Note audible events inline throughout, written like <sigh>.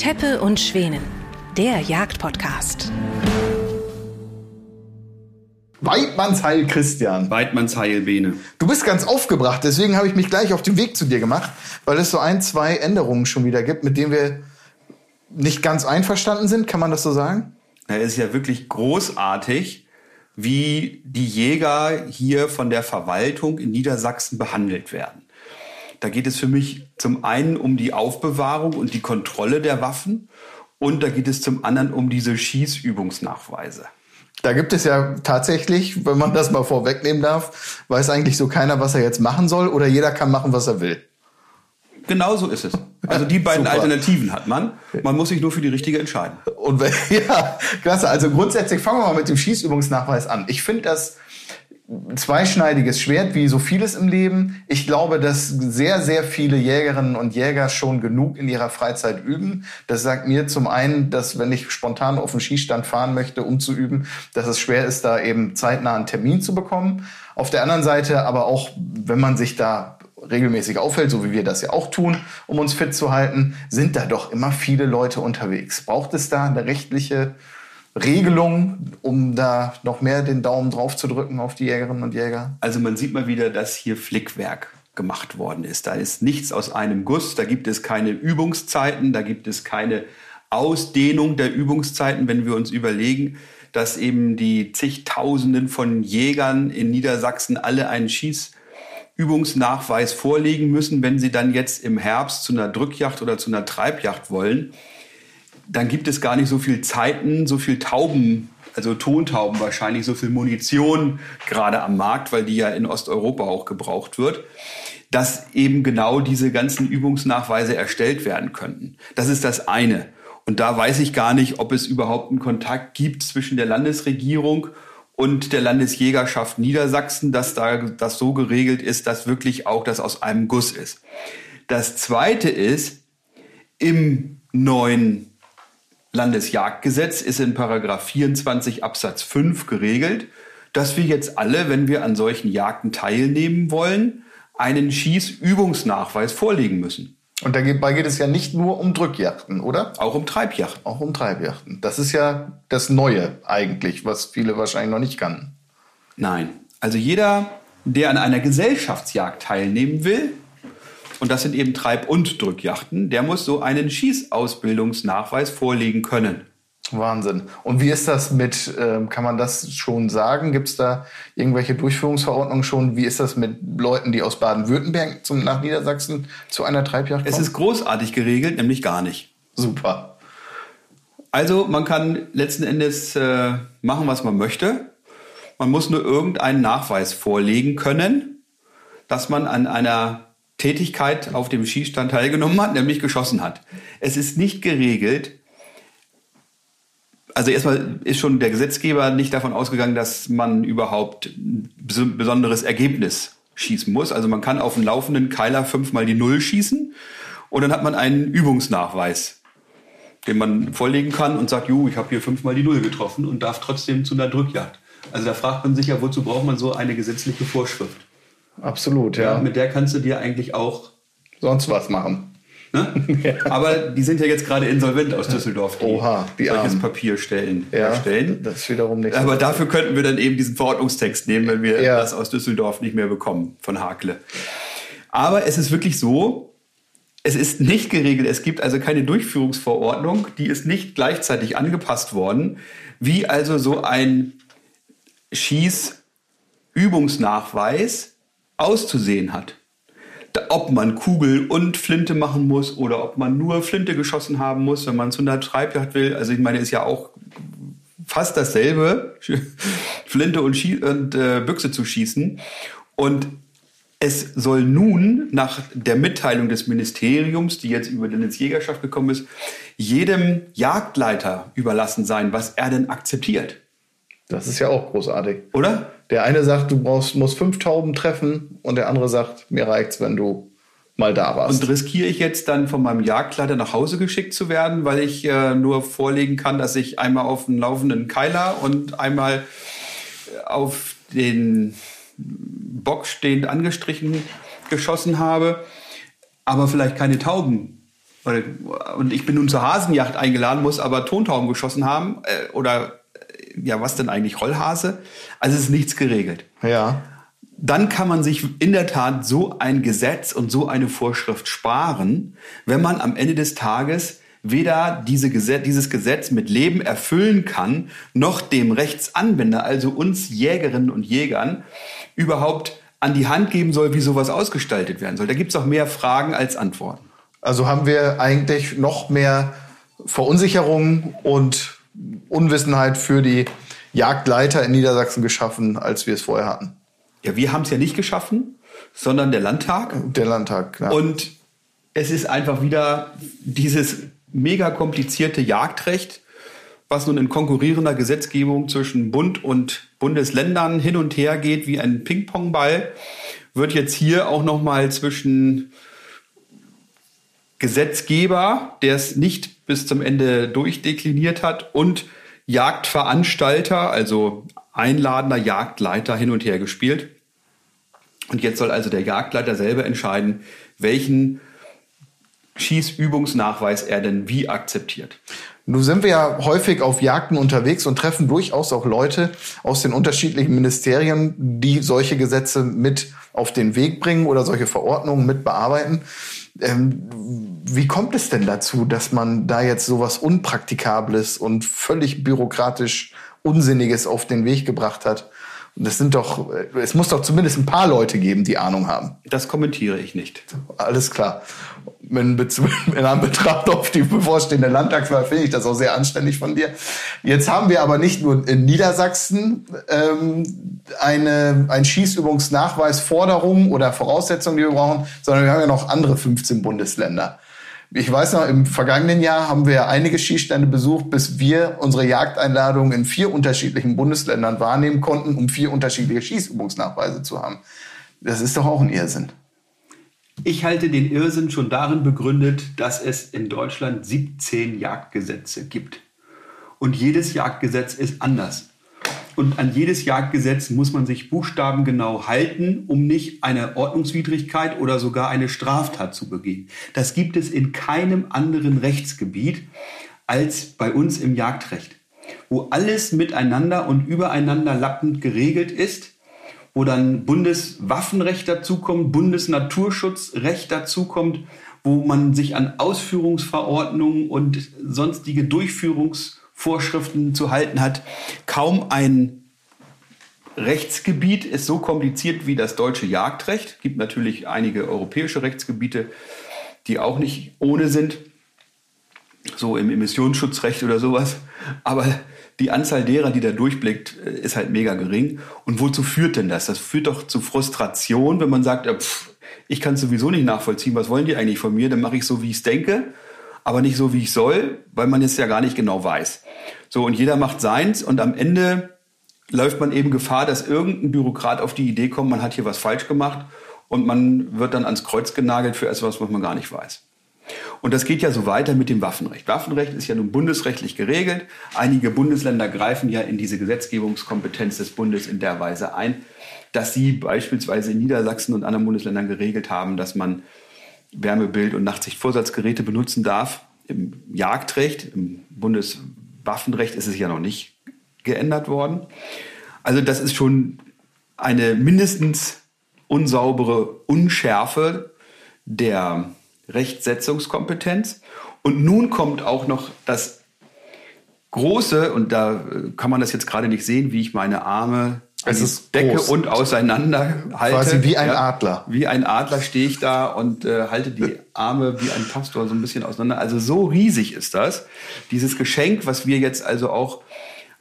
Teppe und Schwänen, der Jagdpodcast. Weidmannsheil Christian. Weidmannsheil Bene. Du bist ganz aufgebracht, deswegen habe ich mich gleich auf den Weg zu dir gemacht, weil es so ein, zwei Änderungen schon wieder gibt, mit denen wir nicht ganz einverstanden sind. Kann man das so sagen? Ja, es ist ja wirklich großartig, wie die Jäger hier von der Verwaltung in Niedersachsen behandelt werden. Da geht es für mich zum einen um die Aufbewahrung und die Kontrolle der Waffen und da geht es zum anderen um diese Schießübungsnachweise. Da gibt es ja tatsächlich, wenn man das mal vorwegnehmen darf, weiß eigentlich so keiner, was er jetzt machen soll oder jeder kann machen, was er will. Genau so ist es. Also die beiden <laughs> Alternativen hat man. Man muss sich nur für die richtige entscheiden. Und <laughs> ja, klasse. Also grundsätzlich fangen wir mal mit dem Schießübungsnachweis an. Ich finde das zweischneidiges Schwert, wie so vieles im Leben. Ich glaube, dass sehr, sehr viele Jägerinnen und Jäger schon genug in ihrer Freizeit üben. Das sagt mir zum einen, dass wenn ich spontan auf den Schießstand fahren möchte, um zu üben, dass es schwer ist, da eben zeitnah einen Termin zu bekommen. Auf der anderen Seite aber auch, wenn man sich da regelmäßig auffällt, so wie wir das ja auch tun, um uns fit zu halten, sind da doch immer viele Leute unterwegs. Braucht es da eine rechtliche Regelung, um da noch mehr den Daumen drauf zu drücken auf die Jägerinnen und Jäger? Also man sieht mal wieder, dass hier Flickwerk gemacht worden ist. Da ist nichts aus einem Guss, da gibt es keine Übungszeiten, da gibt es keine Ausdehnung der Übungszeiten, wenn wir uns überlegen, dass eben die zigtausenden von Jägern in Niedersachsen alle einen Schießübungsnachweis vorlegen müssen, wenn sie dann jetzt im Herbst zu einer Drückjacht oder zu einer Treibjacht wollen dann gibt es gar nicht so viel Zeiten, so viel Tauben, also Tontauben wahrscheinlich, so viel Munition gerade am Markt, weil die ja in Osteuropa auch gebraucht wird, dass eben genau diese ganzen Übungsnachweise erstellt werden könnten. Das ist das eine. Und da weiß ich gar nicht, ob es überhaupt einen Kontakt gibt zwischen der Landesregierung und der Landesjägerschaft Niedersachsen, dass da das so geregelt ist, dass wirklich auch das aus einem Guss ist. Das zweite ist, im neuen Landesjagdgesetz ist in Paragraph 24 Absatz 5 geregelt, dass wir jetzt alle, wenn wir an solchen Jagden teilnehmen wollen, einen Schießübungsnachweis vorlegen müssen. Und dabei geht es ja nicht nur um Drückjachten, oder? Auch um Treibjachten. Auch um Treibjachten. Das ist ja das Neue eigentlich, was viele wahrscheinlich noch nicht kannten. Nein. Also jeder, der an einer Gesellschaftsjagd teilnehmen will, und das sind eben Treib- und Drückjachten, der muss so einen Schießausbildungsnachweis vorlegen können. Wahnsinn. Und wie ist das mit, äh, kann man das schon sagen? Gibt es da irgendwelche Durchführungsverordnungen schon? Wie ist das mit Leuten, die aus Baden-Württemberg nach Niedersachsen zu einer Treibjacht kommen? Es ist großartig geregelt, nämlich gar nicht. Super. Also man kann letzten Endes äh, machen, was man möchte. Man muss nur irgendeinen Nachweis vorlegen können, dass man an einer Tätigkeit auf dem Schießstand teilgenommen hat, nämlich geschossen hat. Es ist nicht geregelt. Also erstmal ist schon der Gesetzgeber nicht davon ausgegangen, dass man überhaupt ein besonderes Ergebnis schießen muss. Also man kann auf einen laufenden Keiler fünfmal die Null schießen und dann hat man einen Übungsnachweis, den man vorlegen kann und sagt, ju, ich habe hier fünfmal die Null getroffen und darf trotzdem zu einer Drückjagd. Also da fragt man sich ja, wozu braucht man so eine gesetzliche Vorschrift? Absolut, ja. ja. Mit der kannst du dir eigentlich auch sonst was machen. Ne? <laughs> ja. Aber die sind ja jetzt gerade insolvent aus Düsseldorf, die, Oha, die solches Arm. Papier stellen, ja, erstellen. Das ist wiederum nicht. Aber dafür könnten wir dann eben diesen Verordnungstext nehmen, wenn wir ja. das aus Düsseldorf nicht mehr bekommen von Hakle. Aber es ist wirklich so, es ist nicht geregelt. Es gibt also keine Durchführungsverordnung, die ist nicht gleichzeitig angepasst worden, wie also so ein Schießübungsnachweis auszusehen hat. Ob man Kugel und Flinte machen muss oder ob man nur Flinte geschossen haben muss, wenn man zu einer Treibjagd will. Also ich meine, ist ja auch fast dasselbe, <laughs> Flinte und, Schie und äh, Büchse zu schießen. Und es soll nun nach der Mitteilung des Ministeriums, die jetzt über die Jägerschaft gekommen ist, jedem Jagdleiter überlassen sein, was er denn akzeptiert. Das ist ja auch großartig. Oder? Der eine sagt, du brauchst, musst fünf Tauben treffen und der andere sagt, mir reicht's, wenn du mal da warst. Und riskiere ich jetzt dann von meinem Jagdleiter nach Hause geschickt zu werden, weil ich äh, nur vorlegen kann, dass ich einmal auf einen laufenden Keiler und einmal auf den Bock stehend angestrichen geschossen habe, aber vielleicht keine Tauben und ich bin nun zur Hasenjacht eingeladen, muss aber Tontauben geschossen haben äh, oder äh, ja, was denn eigentlich Rollhase? Also es ist nichts geregelt. Ja. Dann kann man sich in der Tat so ein Gesetz und so eine Vorschrift sparen, wenn man am Ende des Tages weder diese Gesetz, dieses Gesetz mit Leben erfüllen kann, noch dem Rechtsanwender, also uns Jägerinnen und Jägern, überhaupt an die Hand geben soll, wie sowas ausgestaltet werden soll. Da gibt es auch mehr Fragen als Antworten. Also haben wir eigentlich noch mehr Verunsicherung und Unwissenheit für die Jagdleiter in Niedersachsen geschaffen, als wir es vorher hatten. Ja, wir haben es ja nicht geschaffen, sondern der Landtag. Der Landtag, ja. Und es ist einfach wieder dieses mega komplizierte Jagdrecht, was nun in konkurrierender Gesetzgebung zwischen Bund und Bundesländern hin und her geht wie ein Ping-Pong-Ball, wird jetzt hier auch noch mal zwischen Gesetzgeber, der es nicht bis zum Ende durchdekliniert hat, und Jagdveranstalter, also einladender Jagdleiter hin und her gespielt. Und jetzt soll also der Jagdleiter selber entscheiden, welchen Schießübungsnachweis er denn wie akzeptiert. Nun sind wir ja häufig auf Jagden unterwegs und treffen durchaus auch Leute aus den unterschiedlichen Ministerien, die solche Gesetze mit auf den Weg bringen oder solche Verordnungen mit bearbeiten. Ähm, wie kommt es denn dazu, dass man da jetzt sowas Unpraktikables und völlig bürokratisch Unsinniges auf den Weg gebracht hat? Und das sind doch, es muss doch zumindest ein paar Leute geben, die Ahnung haben. Das kommentiere ich nicht. Alles klar. <laughs> In, in Anbetracht auf die bevorstehende Landtagswahl finde ich das auch sehr anständig von dir. Jetzt haben wir aber nicht nur in Niedersachsen ähm, eine, ein Schießübungsnachweisforderung oder Voraussetzungen, die wir brauchen, sondern wir haben ja noch andere 15 Bundesländer. Ich weiß noch, im vergangenen Jahr haben wir einige Schießstände besucht, bis wir unsere Jagdeinladung in vier unterschiedlichen Bundesländern wahrnehmen konnten, um vier unterschiedliche Schießübungsnachweise zu haben. Das ist doch auch ein Irrsinn. Ich halte den Irrsinn schon darin begründet, dass es in Deutschland 17 Jagdgesetze gibt. Und jedes Jagdgesetz ist anders. Und an jedes Jagdgesetz muss man sich buchstabengenau halten, um nicht eine Ordnungswidrigkeit oder sogar eine Straftat zu begehen. Das gibt es in keinem anderen Rechtsgebiet als bei uns im Jagdrecht, wo alles miteinander und übereinander lappend geregelt ist, wo dann Bundeswaffenrecht dazukommt, Bundesnaturschutzrecht dazukommt, wo man sich an Ausführungsverordnungen und sonstige Durchführungs Vorschriften zu halten hat. Kaum ein Rechtsgebiet ist so kompliziert wie das deutsche Jagdrecht. Es gibt natürlich einige europäische Rechtsgebiete, die auch nicht ohne sind, so im Emissionsschutzrecht oder sowas. Aber die Anzahl derer, die da durchblickt, ist halt mega gering. Und wozu führt denn das? Das führt doch zu Frustration, wenn man sagt, pff, ich kann sowieso nicht nachvollziehen, was wollen die eigentlich von mir, dann mache ich so, wie ich es denke aber nicht so, wie ich soll, weil man es ja gar nicht genau weiß. So, und jeder macht seins und am Ende läuft man eben Gefahr, dass irgendein Bürokrat auf die Idee kommt, man hat hier was falsch gemacht und man wird dann ans Kreuz genagelt für etwas, was man gar nicht weiß. Und das geht ja so weiter mit dem Waffenrecht. Waffenrecht ist ja nun bundesrechtlich geregelt. Einige Bundesländer greifen ja in diese Gesetzgebungskompetenz des Bundes in der Weise ein, dass sie beispielsweise in Niedersachsen und anderen Bundesländern geregelt haben, dass man Wärmebild- und Nachtsichtvorsatzgeräte benutzen darf. Im Jagdrecht, im Bundeswaffenrecht ist es ja noch nicht geändert worden. Also das ist schon eine mindestens unsaubere Unschärfe der Rechtsetzungskompetenz. Und nun kommt auch noch das große, und da kann man das jetzt gerade nicht sehen, wie ich meine Arme es ist Decke groß. und auseinander halte. Quasi wie ein ja, Adler. Wie ein Adler stehe ich da und äh, halte die Arme wie ein Pastor so ein bisschen auseinander. Also so riesig ist das. Dieses Geschenk, was wir jetzt also auch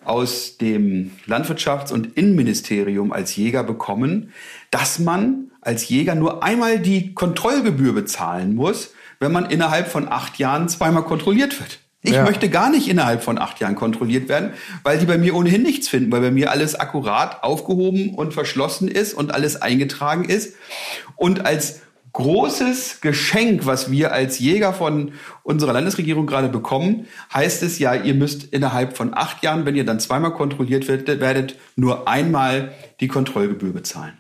aus dem Landwirtschafts- und Innenministerium als Jäger bekommen, dass man als Jäger nur einmal die Kontrollgebühr bezahlen muss, wenn man innerhalb von acht Jahren zweimal kontrolliert wird. Ich ja. möchte gar nicht innerhalb von acht Jahren kontrolliert werden, weil die bei mir ohnehin nichts finden, weil bei mir alles akkurat aufgehoben und verschlossen ist und alles eingetragen ist. Und als großes Geschenk, was wir als Jäger von unserer Landesregierung gerade bekommen, heißt es ja, ihr müsst innerhalb von acht Jahren, wenn ihr dann zweimal kontrolliert werdet, nur einmal die Kontrollgebühr bezahlen.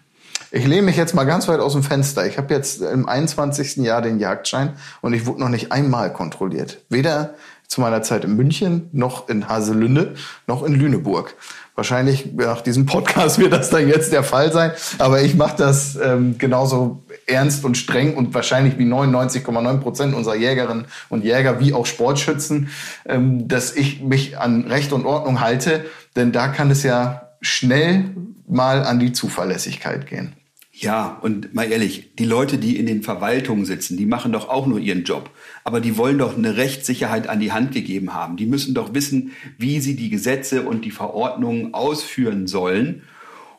Ich lehne mich jetzt mal ganz weit aus dem Fenster. Ich habe jetzt im 21. Jahr den Jagdschein und ich wurde noch nicht einmal kontrolliert. Weder zu meiner Zeit in München, noch in Haselünde, noch in Lüneburg. Wahrscheinlich nach diesem Podcast wird das dann jetzt der Fall sein, aber ich mache das ähm, genauso ernst und streng und wahrscheinlich wie 99,9 Prozent unserer Jägerinnen und Jäger wie auch Sportschützen, ähm, dass ich mich an Recht und Ordnung halte, denn da kann es ja schnell mal an die Zuverlässigkeit gehen. Ja, und mal ehrlich, die Leute, die in den Verwaltungen sitzen, die machen doch auch nur ihren Job. Aber die wollen doch eine Rechtssicherheit an die Hand gegeben haben. Die müssen doch wissen, wie sie die Gesetze und die Verordnungen ausführen sollen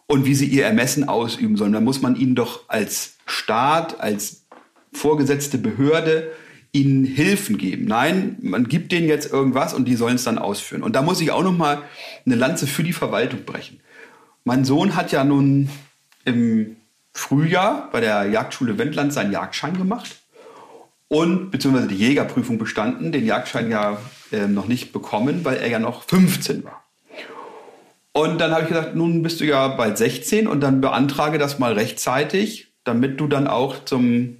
und wie sie ihr Ermessen ausüben sollen. Da muss man ihnen doch als Staat, als vorgesetzte Behörde ihnen Hilfen geben. Nein, man gibt denen jetzt irgendwas und die sollen es dann ausführen. Und da muss ich auch noch mal eine Lanze für die Verwaltung brechen. Mein Sohn hat ja nun im Frühjahr bei der Jagdschule Wendland seinen Jagdschein gemacht und beziehungsweise die Jägerprüfung bestanden, den Jagdschein ja äh, noch nicht bekommen, weil er ja noch 15 war. Und dann habe ich gesagt, nun bist du ja bald 16 und dann beantrage das mal rechtzeitig, damit du dann auch zum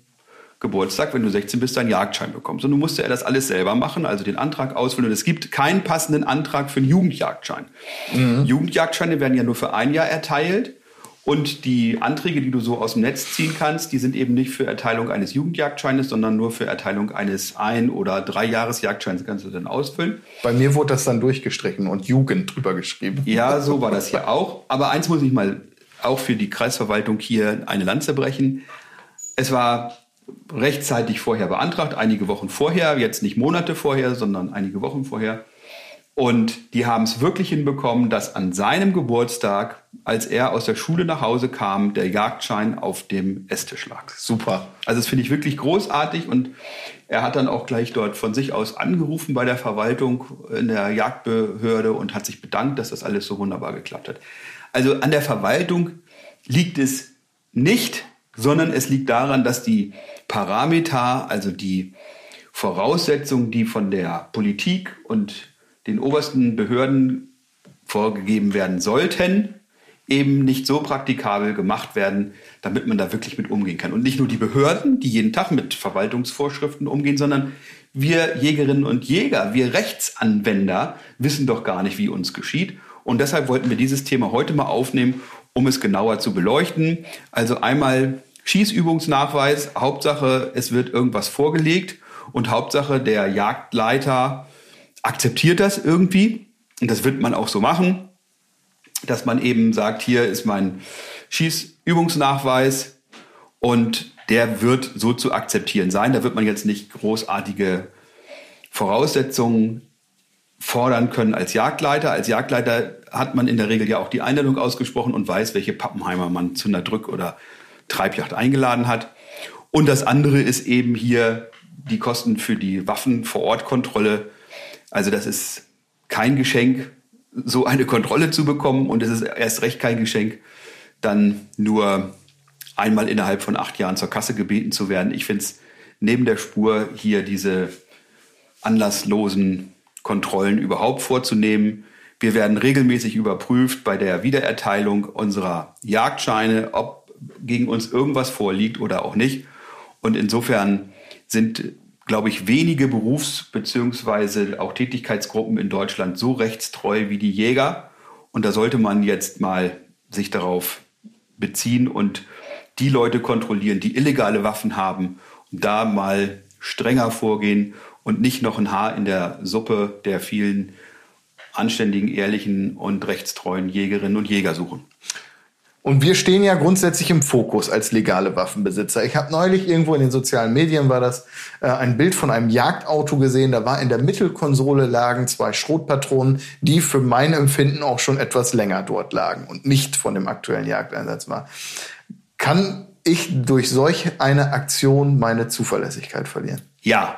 Geburtstag, wenn du 16 bist, deinen Jagdschein bekommst. Und du musste er das alles selber machen, also den Antrag ausfüllen. Und es gibt keinen passenden Antrag für einen Jugendjagdschein. Mhm. Jugendjagdscheine werden ja nur für ein Jahr erteilt. Und die Anträge, die du so aus dem Netz ziehen kannst, die sind eben nicht für Erteilung eines Jugendjagdscheines, sondern nur für Erteilung eines ein- oder drei Jahresjagdscheins kannst du dann ausfüllen. Bei mir wurde das dann durchgestrichen und Jugend drüber geschrieben. Ja, so war das hier auch. Aber eins muss ich mal auch für die Kreisverwaltung hier eine Lanze brechen. Es war rechtzeitig vorher beantragt, einige Wochen vorher, jetzt nicht Monate vorher, sondern einige Wochen vorher. Und die haben es wirklich hinbekommen, dass an seinem Geburtstag, als er aus der Schule nach Hause kam, der Jagdschein auf dem Esstisch lag. Super. Also das finde ich wirklich großartig und er hat dann auch gleich dort von sich aus angerufen bei der Verwaltung in der Jagdbehörde und hat sich bedankt, dass das alles so wunderbar geklappt hat. Also an der Verwaltung liegt es nicht, sondern es liegt daran, dass die Parameter, also die Voraussetzungen, die von der Politik und den obersten Behörden vorgegeben werden sollten, eben nicht so praktikabel gemacht werden, damit man da wirklich mit umgehen kann. Und nicht nur die Behörden, die jeden Tag mit Verwaltungsvorschriften umgehen, sondern wir Jägerinnen und Jäger, wir Rechtsanwender wissen doch gar nicht, wie uns geschieht. Und deshalb wollten wir dieses Thema heute mal aufnehmen, um es genauer zu beleuchten. Also einmal Schießübungsnachweis, Hauptsache, es wird irgendwas vorgelegt und Hauptsache, der Jagdleiter akzeptiert das irgendwie. Und das wird man auch so machen, dass man eben sagt, hier ist mein Schießübungsnachweis und der wird so zu akzeptieren sein. Da wird man jetzt nicht großartige Voraussetzungen fordern können als Jagdleiter. Als Jagdleiter hat man in der Regel ja auch die Einladung ausgesprochen und weiß, welche Pappenheimer man zu einer Drück- oder Treibjacht eingeladen hat. Und das andere ist eben hier die Kosten für die Waffen vor Ort Kontrolle also das ist kein Geschenk, so eine Kontrolle zu bekommen und es ist erst recht kein Geschenk, dann nur einmal innerhalb von acht Jahren zur Kasse gebeten zu werden. Ich finde es neben der Spur hier diese anlasslosen Kontrollen überhaupt vorzunehmen. Wir werden regelmäßig überprüft bei der Wiedererteilung unserer Jagdscheine, ob gegen uns irgendwas vorliegt oder auch nicht. Und insofern sind glaube ich, wenige Berufs- bzw. auch Tätigkeitsgruppen in Deutschland so rechtstreu wie die Jäger. Und da sollte man jetzt mal sich darauf beziehen und die Leute kontrollieren, die illegale Waffen haben und da mal strenger vorgehen und nicht noch ein Haar in der Suppe der vielen anständigen, ehrlichen und rechtstreuen Jägerinnen und Jäger suchen. Und wir stehen ja grundsätzlich im Fokus als legale Waffenbesitzer. Ich habe neulich irgendwo in den sozialen Medien war das äh, ein Bild von einem Jagdauto gesehen. Da war in der Mittelkonsole lagen zwei Schrotpatronen, die für mein Empfinden auch schon etwas länger dort lagen und nicht von dem aktuellen Jagdeinsatz war. Kann ich durch solch eine Aktion meine Zuverlässigkeit verlieren? Ja,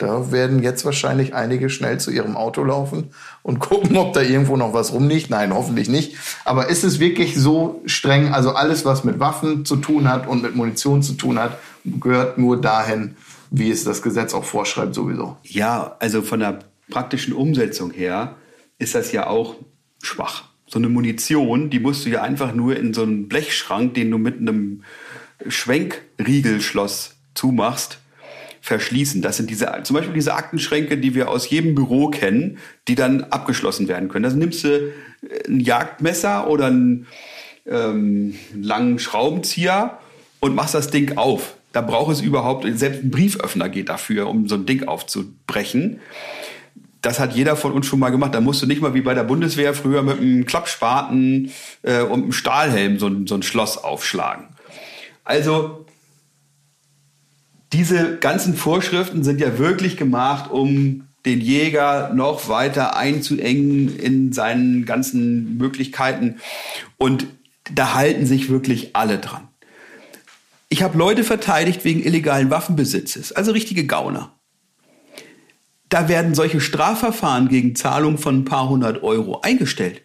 da werden jetzt wahrscheinlich einige schnell zu ihrem Auto laufen und gucken, ob da irgendwo noch was rumliegt. Nein, hoffentlich nicht. Aber ist es wirklich so streng? Also alles, was mit Waffen zu tun hat und mit Munition zu tun hat, gehört nur dahin, wie es das Gesetz auch vorschreibt sowieso. Ja, also von der praktischen Umsetzung her ist das ja auch schwach. so eine Munition, die musst du ja einfach nur in so einen Blechschrank, den du mit einem Schwenkriegelschloss zumachst, verschließen. Das sind diese, zum Beispiel diese Aktenschränke, die wir aus jedem Büro kennen, die dann abgeschlossen werden können. Das nimmst du ein Jagdmesser oder einen ähm, langen Schraubenzieher und machst das Ding auf. Da braucht es überhaupt, selbst ein Brieföffner geht dafür, um so ein Ding aufzubrechen. Das hat jeder von uns schon mal gemacht. Da musst du nicht mal wie bei der Bundeswehr früher mit einem Klappspaten äh, und einem Stahlhelm so so ein Schloss aufschlagen. Also diese ganzen Vorschriften sind ja wirklich gemacht, um den Jäger noch weiter einzuengen in seinen ganzen Möglichkeiten. Und da halten sich wirklich alle dran. Ich habe Leute verteidigt wegen illegalen Waffenbesitzes, also richtige Gauner. Da werden solche Strafverfahren gegen Zahlung von ein paar hundert Euro eingestellt.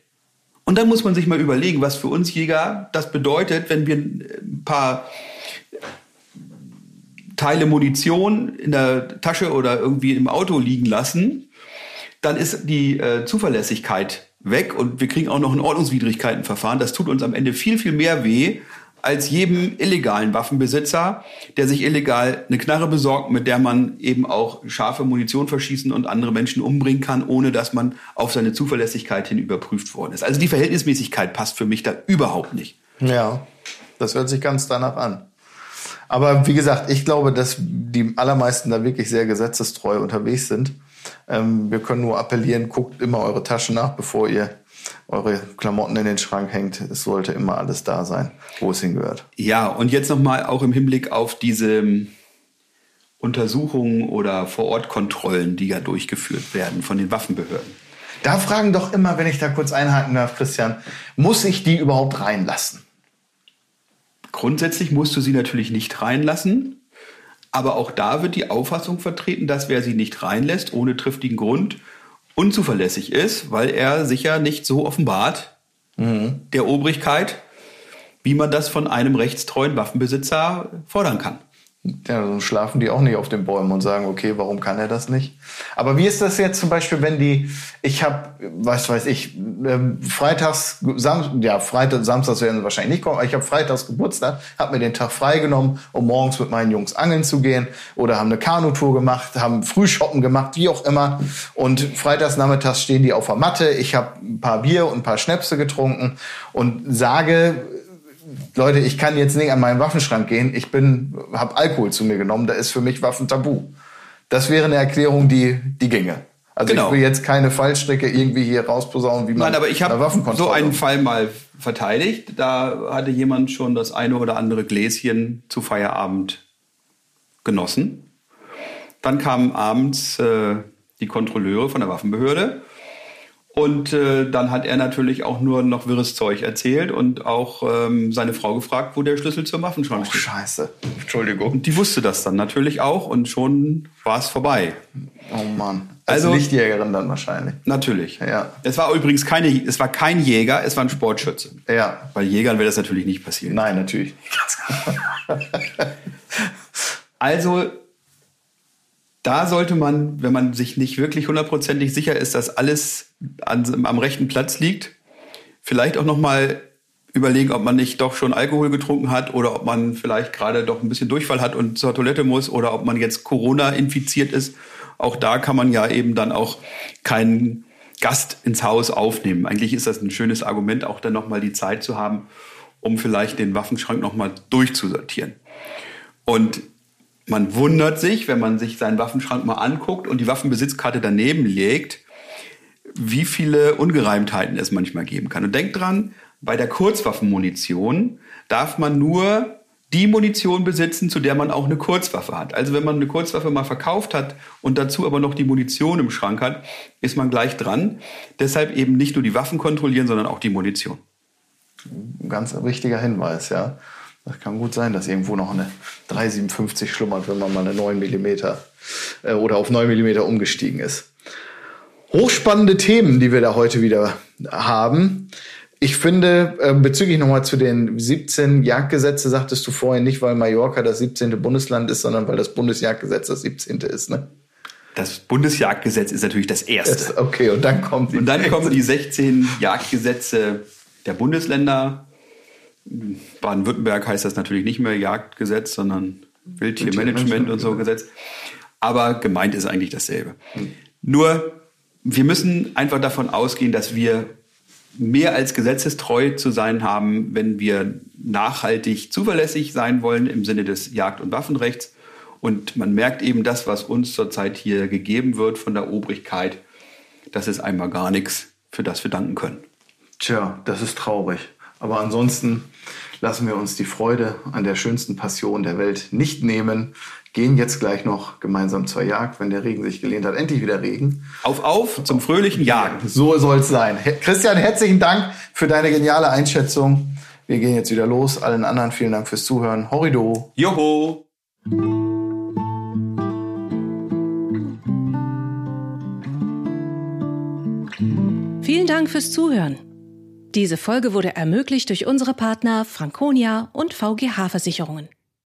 Und dann muss man sich mal überlegen, was für uns Jäger das bedeutet, wenn wir ein paar Teile Munition in der Tasche oder irgendwie im Auto liegen lassen, dann ist die äh, Zuverlässigkeit weg und wir kriegen auch noch ein Ordnungswidrigkeitenverfahren. Das tut uns am Ende viel, viel mehr weh als jedem illegalen Waffenbesitzer, der sich illegal eine Knarre besorgt, mit der man eben auch scharfe Munition verschießen und andere Menschen umbringen kann, ohne dass man auf seine Zuverlässigkeit hin überprüft worden ist. Also die Verhältnismäßigkeit passt für mich da überhaupt nicht. Ja, das hört sich ganz danach an. Aber wie gesagt, ich glaube, dass die allermeisten da wirklich sehr gesetzestreu unterwegs sind. Ähm, wir können nur appellieren, guckt immer eure Taschen nach, bevor ihr eure Klamotten in den Schrank hängt. Es sollte immer alles da sein, wo es hingehört. Ja, und jetzt nochmal auch im Hinblick auf diese ähm, Untersuchungen oder Vorortkontrollen, die ja durchgeführt werden von den Waffenbehörden. Da fragen doch immer, wenn ich da kurz einhaken darf, Christian, muss ich die überhaupt reinlassen? Grundsätzlich musst du sie natürlich nicht reinlassen, aber auch da wird die Auffassung vertreten, dass wer sie nicht reinlässt, ohne triftigen Grund, unzuverlässig ist, weil er sicher nicht so offenbart mhm. der Obrigkeit, wie man das von einem rechtstreuen Waffenbesitzer fordern kann. Ja, dann schlafen die auch nicht auf den Bäumen und sagen, okay, warum kann er das nicht? Aber wie ist das jetzt zum Beispiel, wenn die, ich habe, was weiß ich, ähm, freitags, Sam, ja, Freitag, Samstags werden sie wahrscheinlich nicht kommen, aber ich habe freitags Geburtstag, habe mir den Tag freigenommen, um morgens mit meinen Jungs angeln zu gehen oder haben eine Kanutour gemacht, haben Frühshoppen gemacht, wie auch immer. Und freitags nachmittags stehen die auf der Matte, ich habe ein paar Bier und ein paar Schnäpse getrunken und sage, Leute, ich kann jetzt nicht an meinen Waffenschrank gehen. Ich bin, habe Alkohol zu mir genommen. Da ist für mich Waffen tabu. Das wäre eine Erklärung, die, die ginge. Also genau. ich will jetzt keine Fallstrecke irgendwie hier rausposaunen, wie man Nein, aber ich habe so einen Fall mal verteidigt. Da hatte jemand schon das eine oder andere Gläschen zu Feierabend genossen. Dann kamen abends äh, die Kontrolleure von der Waffenbehörde und äh, dann hat er natürlich auch nur noch wirres Zeug erzählt und auch ähm, seine Frau gefragt, wo der Schlüssel zum Waffenschrank oh, steht. Scheiße. Entschuldigung. Und die wusste das dann natürlich auch und schon war es vorbei. Oh Mann. Als also Lichtjägerin dann wahrscheinlich. Natürlich. Ja. Es war übrigens keine, es war kein Jäger, es war ein Sportschütze. Ja. Bei Jägern wäre das natürlich nicht passiert. Nein, natürlich. <laughs> also da sollte man, wenn man sich nicht wirklich hundertprozentig sicher ist, dass alles an, am rechten Platz liegt, vielleicht auch noch mal überlegen, ob man nicht doch schon Alkohol getrunken hat oder ob man vielleicht gerade doch ein bisschen Durchfall hat und zur Toilette muss oder ob man jetzt Corona infiziert ist. Auch da kann man ja eben dann auch keinen Gast ins Haus aufnehmen. Eigentlich ist das ein schönes Argument, auch dann noch mal die Zeit zu haben, um vielleicht den Waffenschrank noch mal durchzusortieren. Und man wundert sich, wenn man sich seinen Waffenschrank mal anguckt und die Waffenbesitzkarte daneben legt, wie viele Ungereimtheiten es manchmal geben kann. Und denkt dran, bei der Kurzwaffenmunition darf man nur die Munition besitzen, zu der man auch eine Kurzwaffe hat. Also wenn man eine Kurzwaffe mal verkauft hat und dazu aber noch die Munition im Schrank hat, ist man gleich dran. Deshalb eben nicht nur die Waffen kontrollieren, sondern auch die Munition. Ganz wichtiger Hinweis, ja. Das kann gut sein, dass irgendwo noch eine 357 schlummert, wenn man mal eine 9 mm äh, oder auf 9 mm umgestiegen ist. Hochspannende Themen, die wir da heute wieder haben. Ich finde, äh, bezüglich nochmal zu den 17 Jagdgesetze, sagtest du vorhin nicht, weil Mallorca das 17. Bundesland ist, sondern weil das Bundesjagdgesetz das 17. ist, ne? Das Bundesjagdgesetz ist natürlich das erste. Das, okay, und dann kommt Und dann kommen die 16 Jagdgesetze der Bundesländer. Baden-Württemberg heißt das natürlich nicht mehr Jagdgesetz, sondern Wildtiermanagement und so Gesetz. Aber gemeint ist eigentlich dasselbe. Nur, wir müssen einfach davon ausgehen, dass wir mehr als gesetzestreu zu sein haben, wenn wir nachhaltig zuverlässig sein wollen im Sinne des Jagd- und Waffenrechts. Und man merkt eben das, was uns zurzeit hier gegeben wird von der Obrigkeit, das ist einmal gar nichts, für das wir danken können. Tja, das ist traurig. Aber ansonsten lassen wir uns die Freude an der schönsten Passion der Welt nicht nehmen. Gehen jetzt gleich noch gemeinsam zur Jagd, wenn der Regen sich gelehnt hat. Endlich wieder Regen. Auf, auf zum fröhlichen Jagen. So soll es sein. Christian, herzlichen Dank für deine geniale Einschätzung. Wir gehen jetzt wieder los. Allen anderen vielen Dank fürs Zuhören. Horrido. Joho! Vielen Dank fürs Zuhören. Diese Folge wurde ermöglicht durch unsere Partner Franconia und VGH Versicherungen.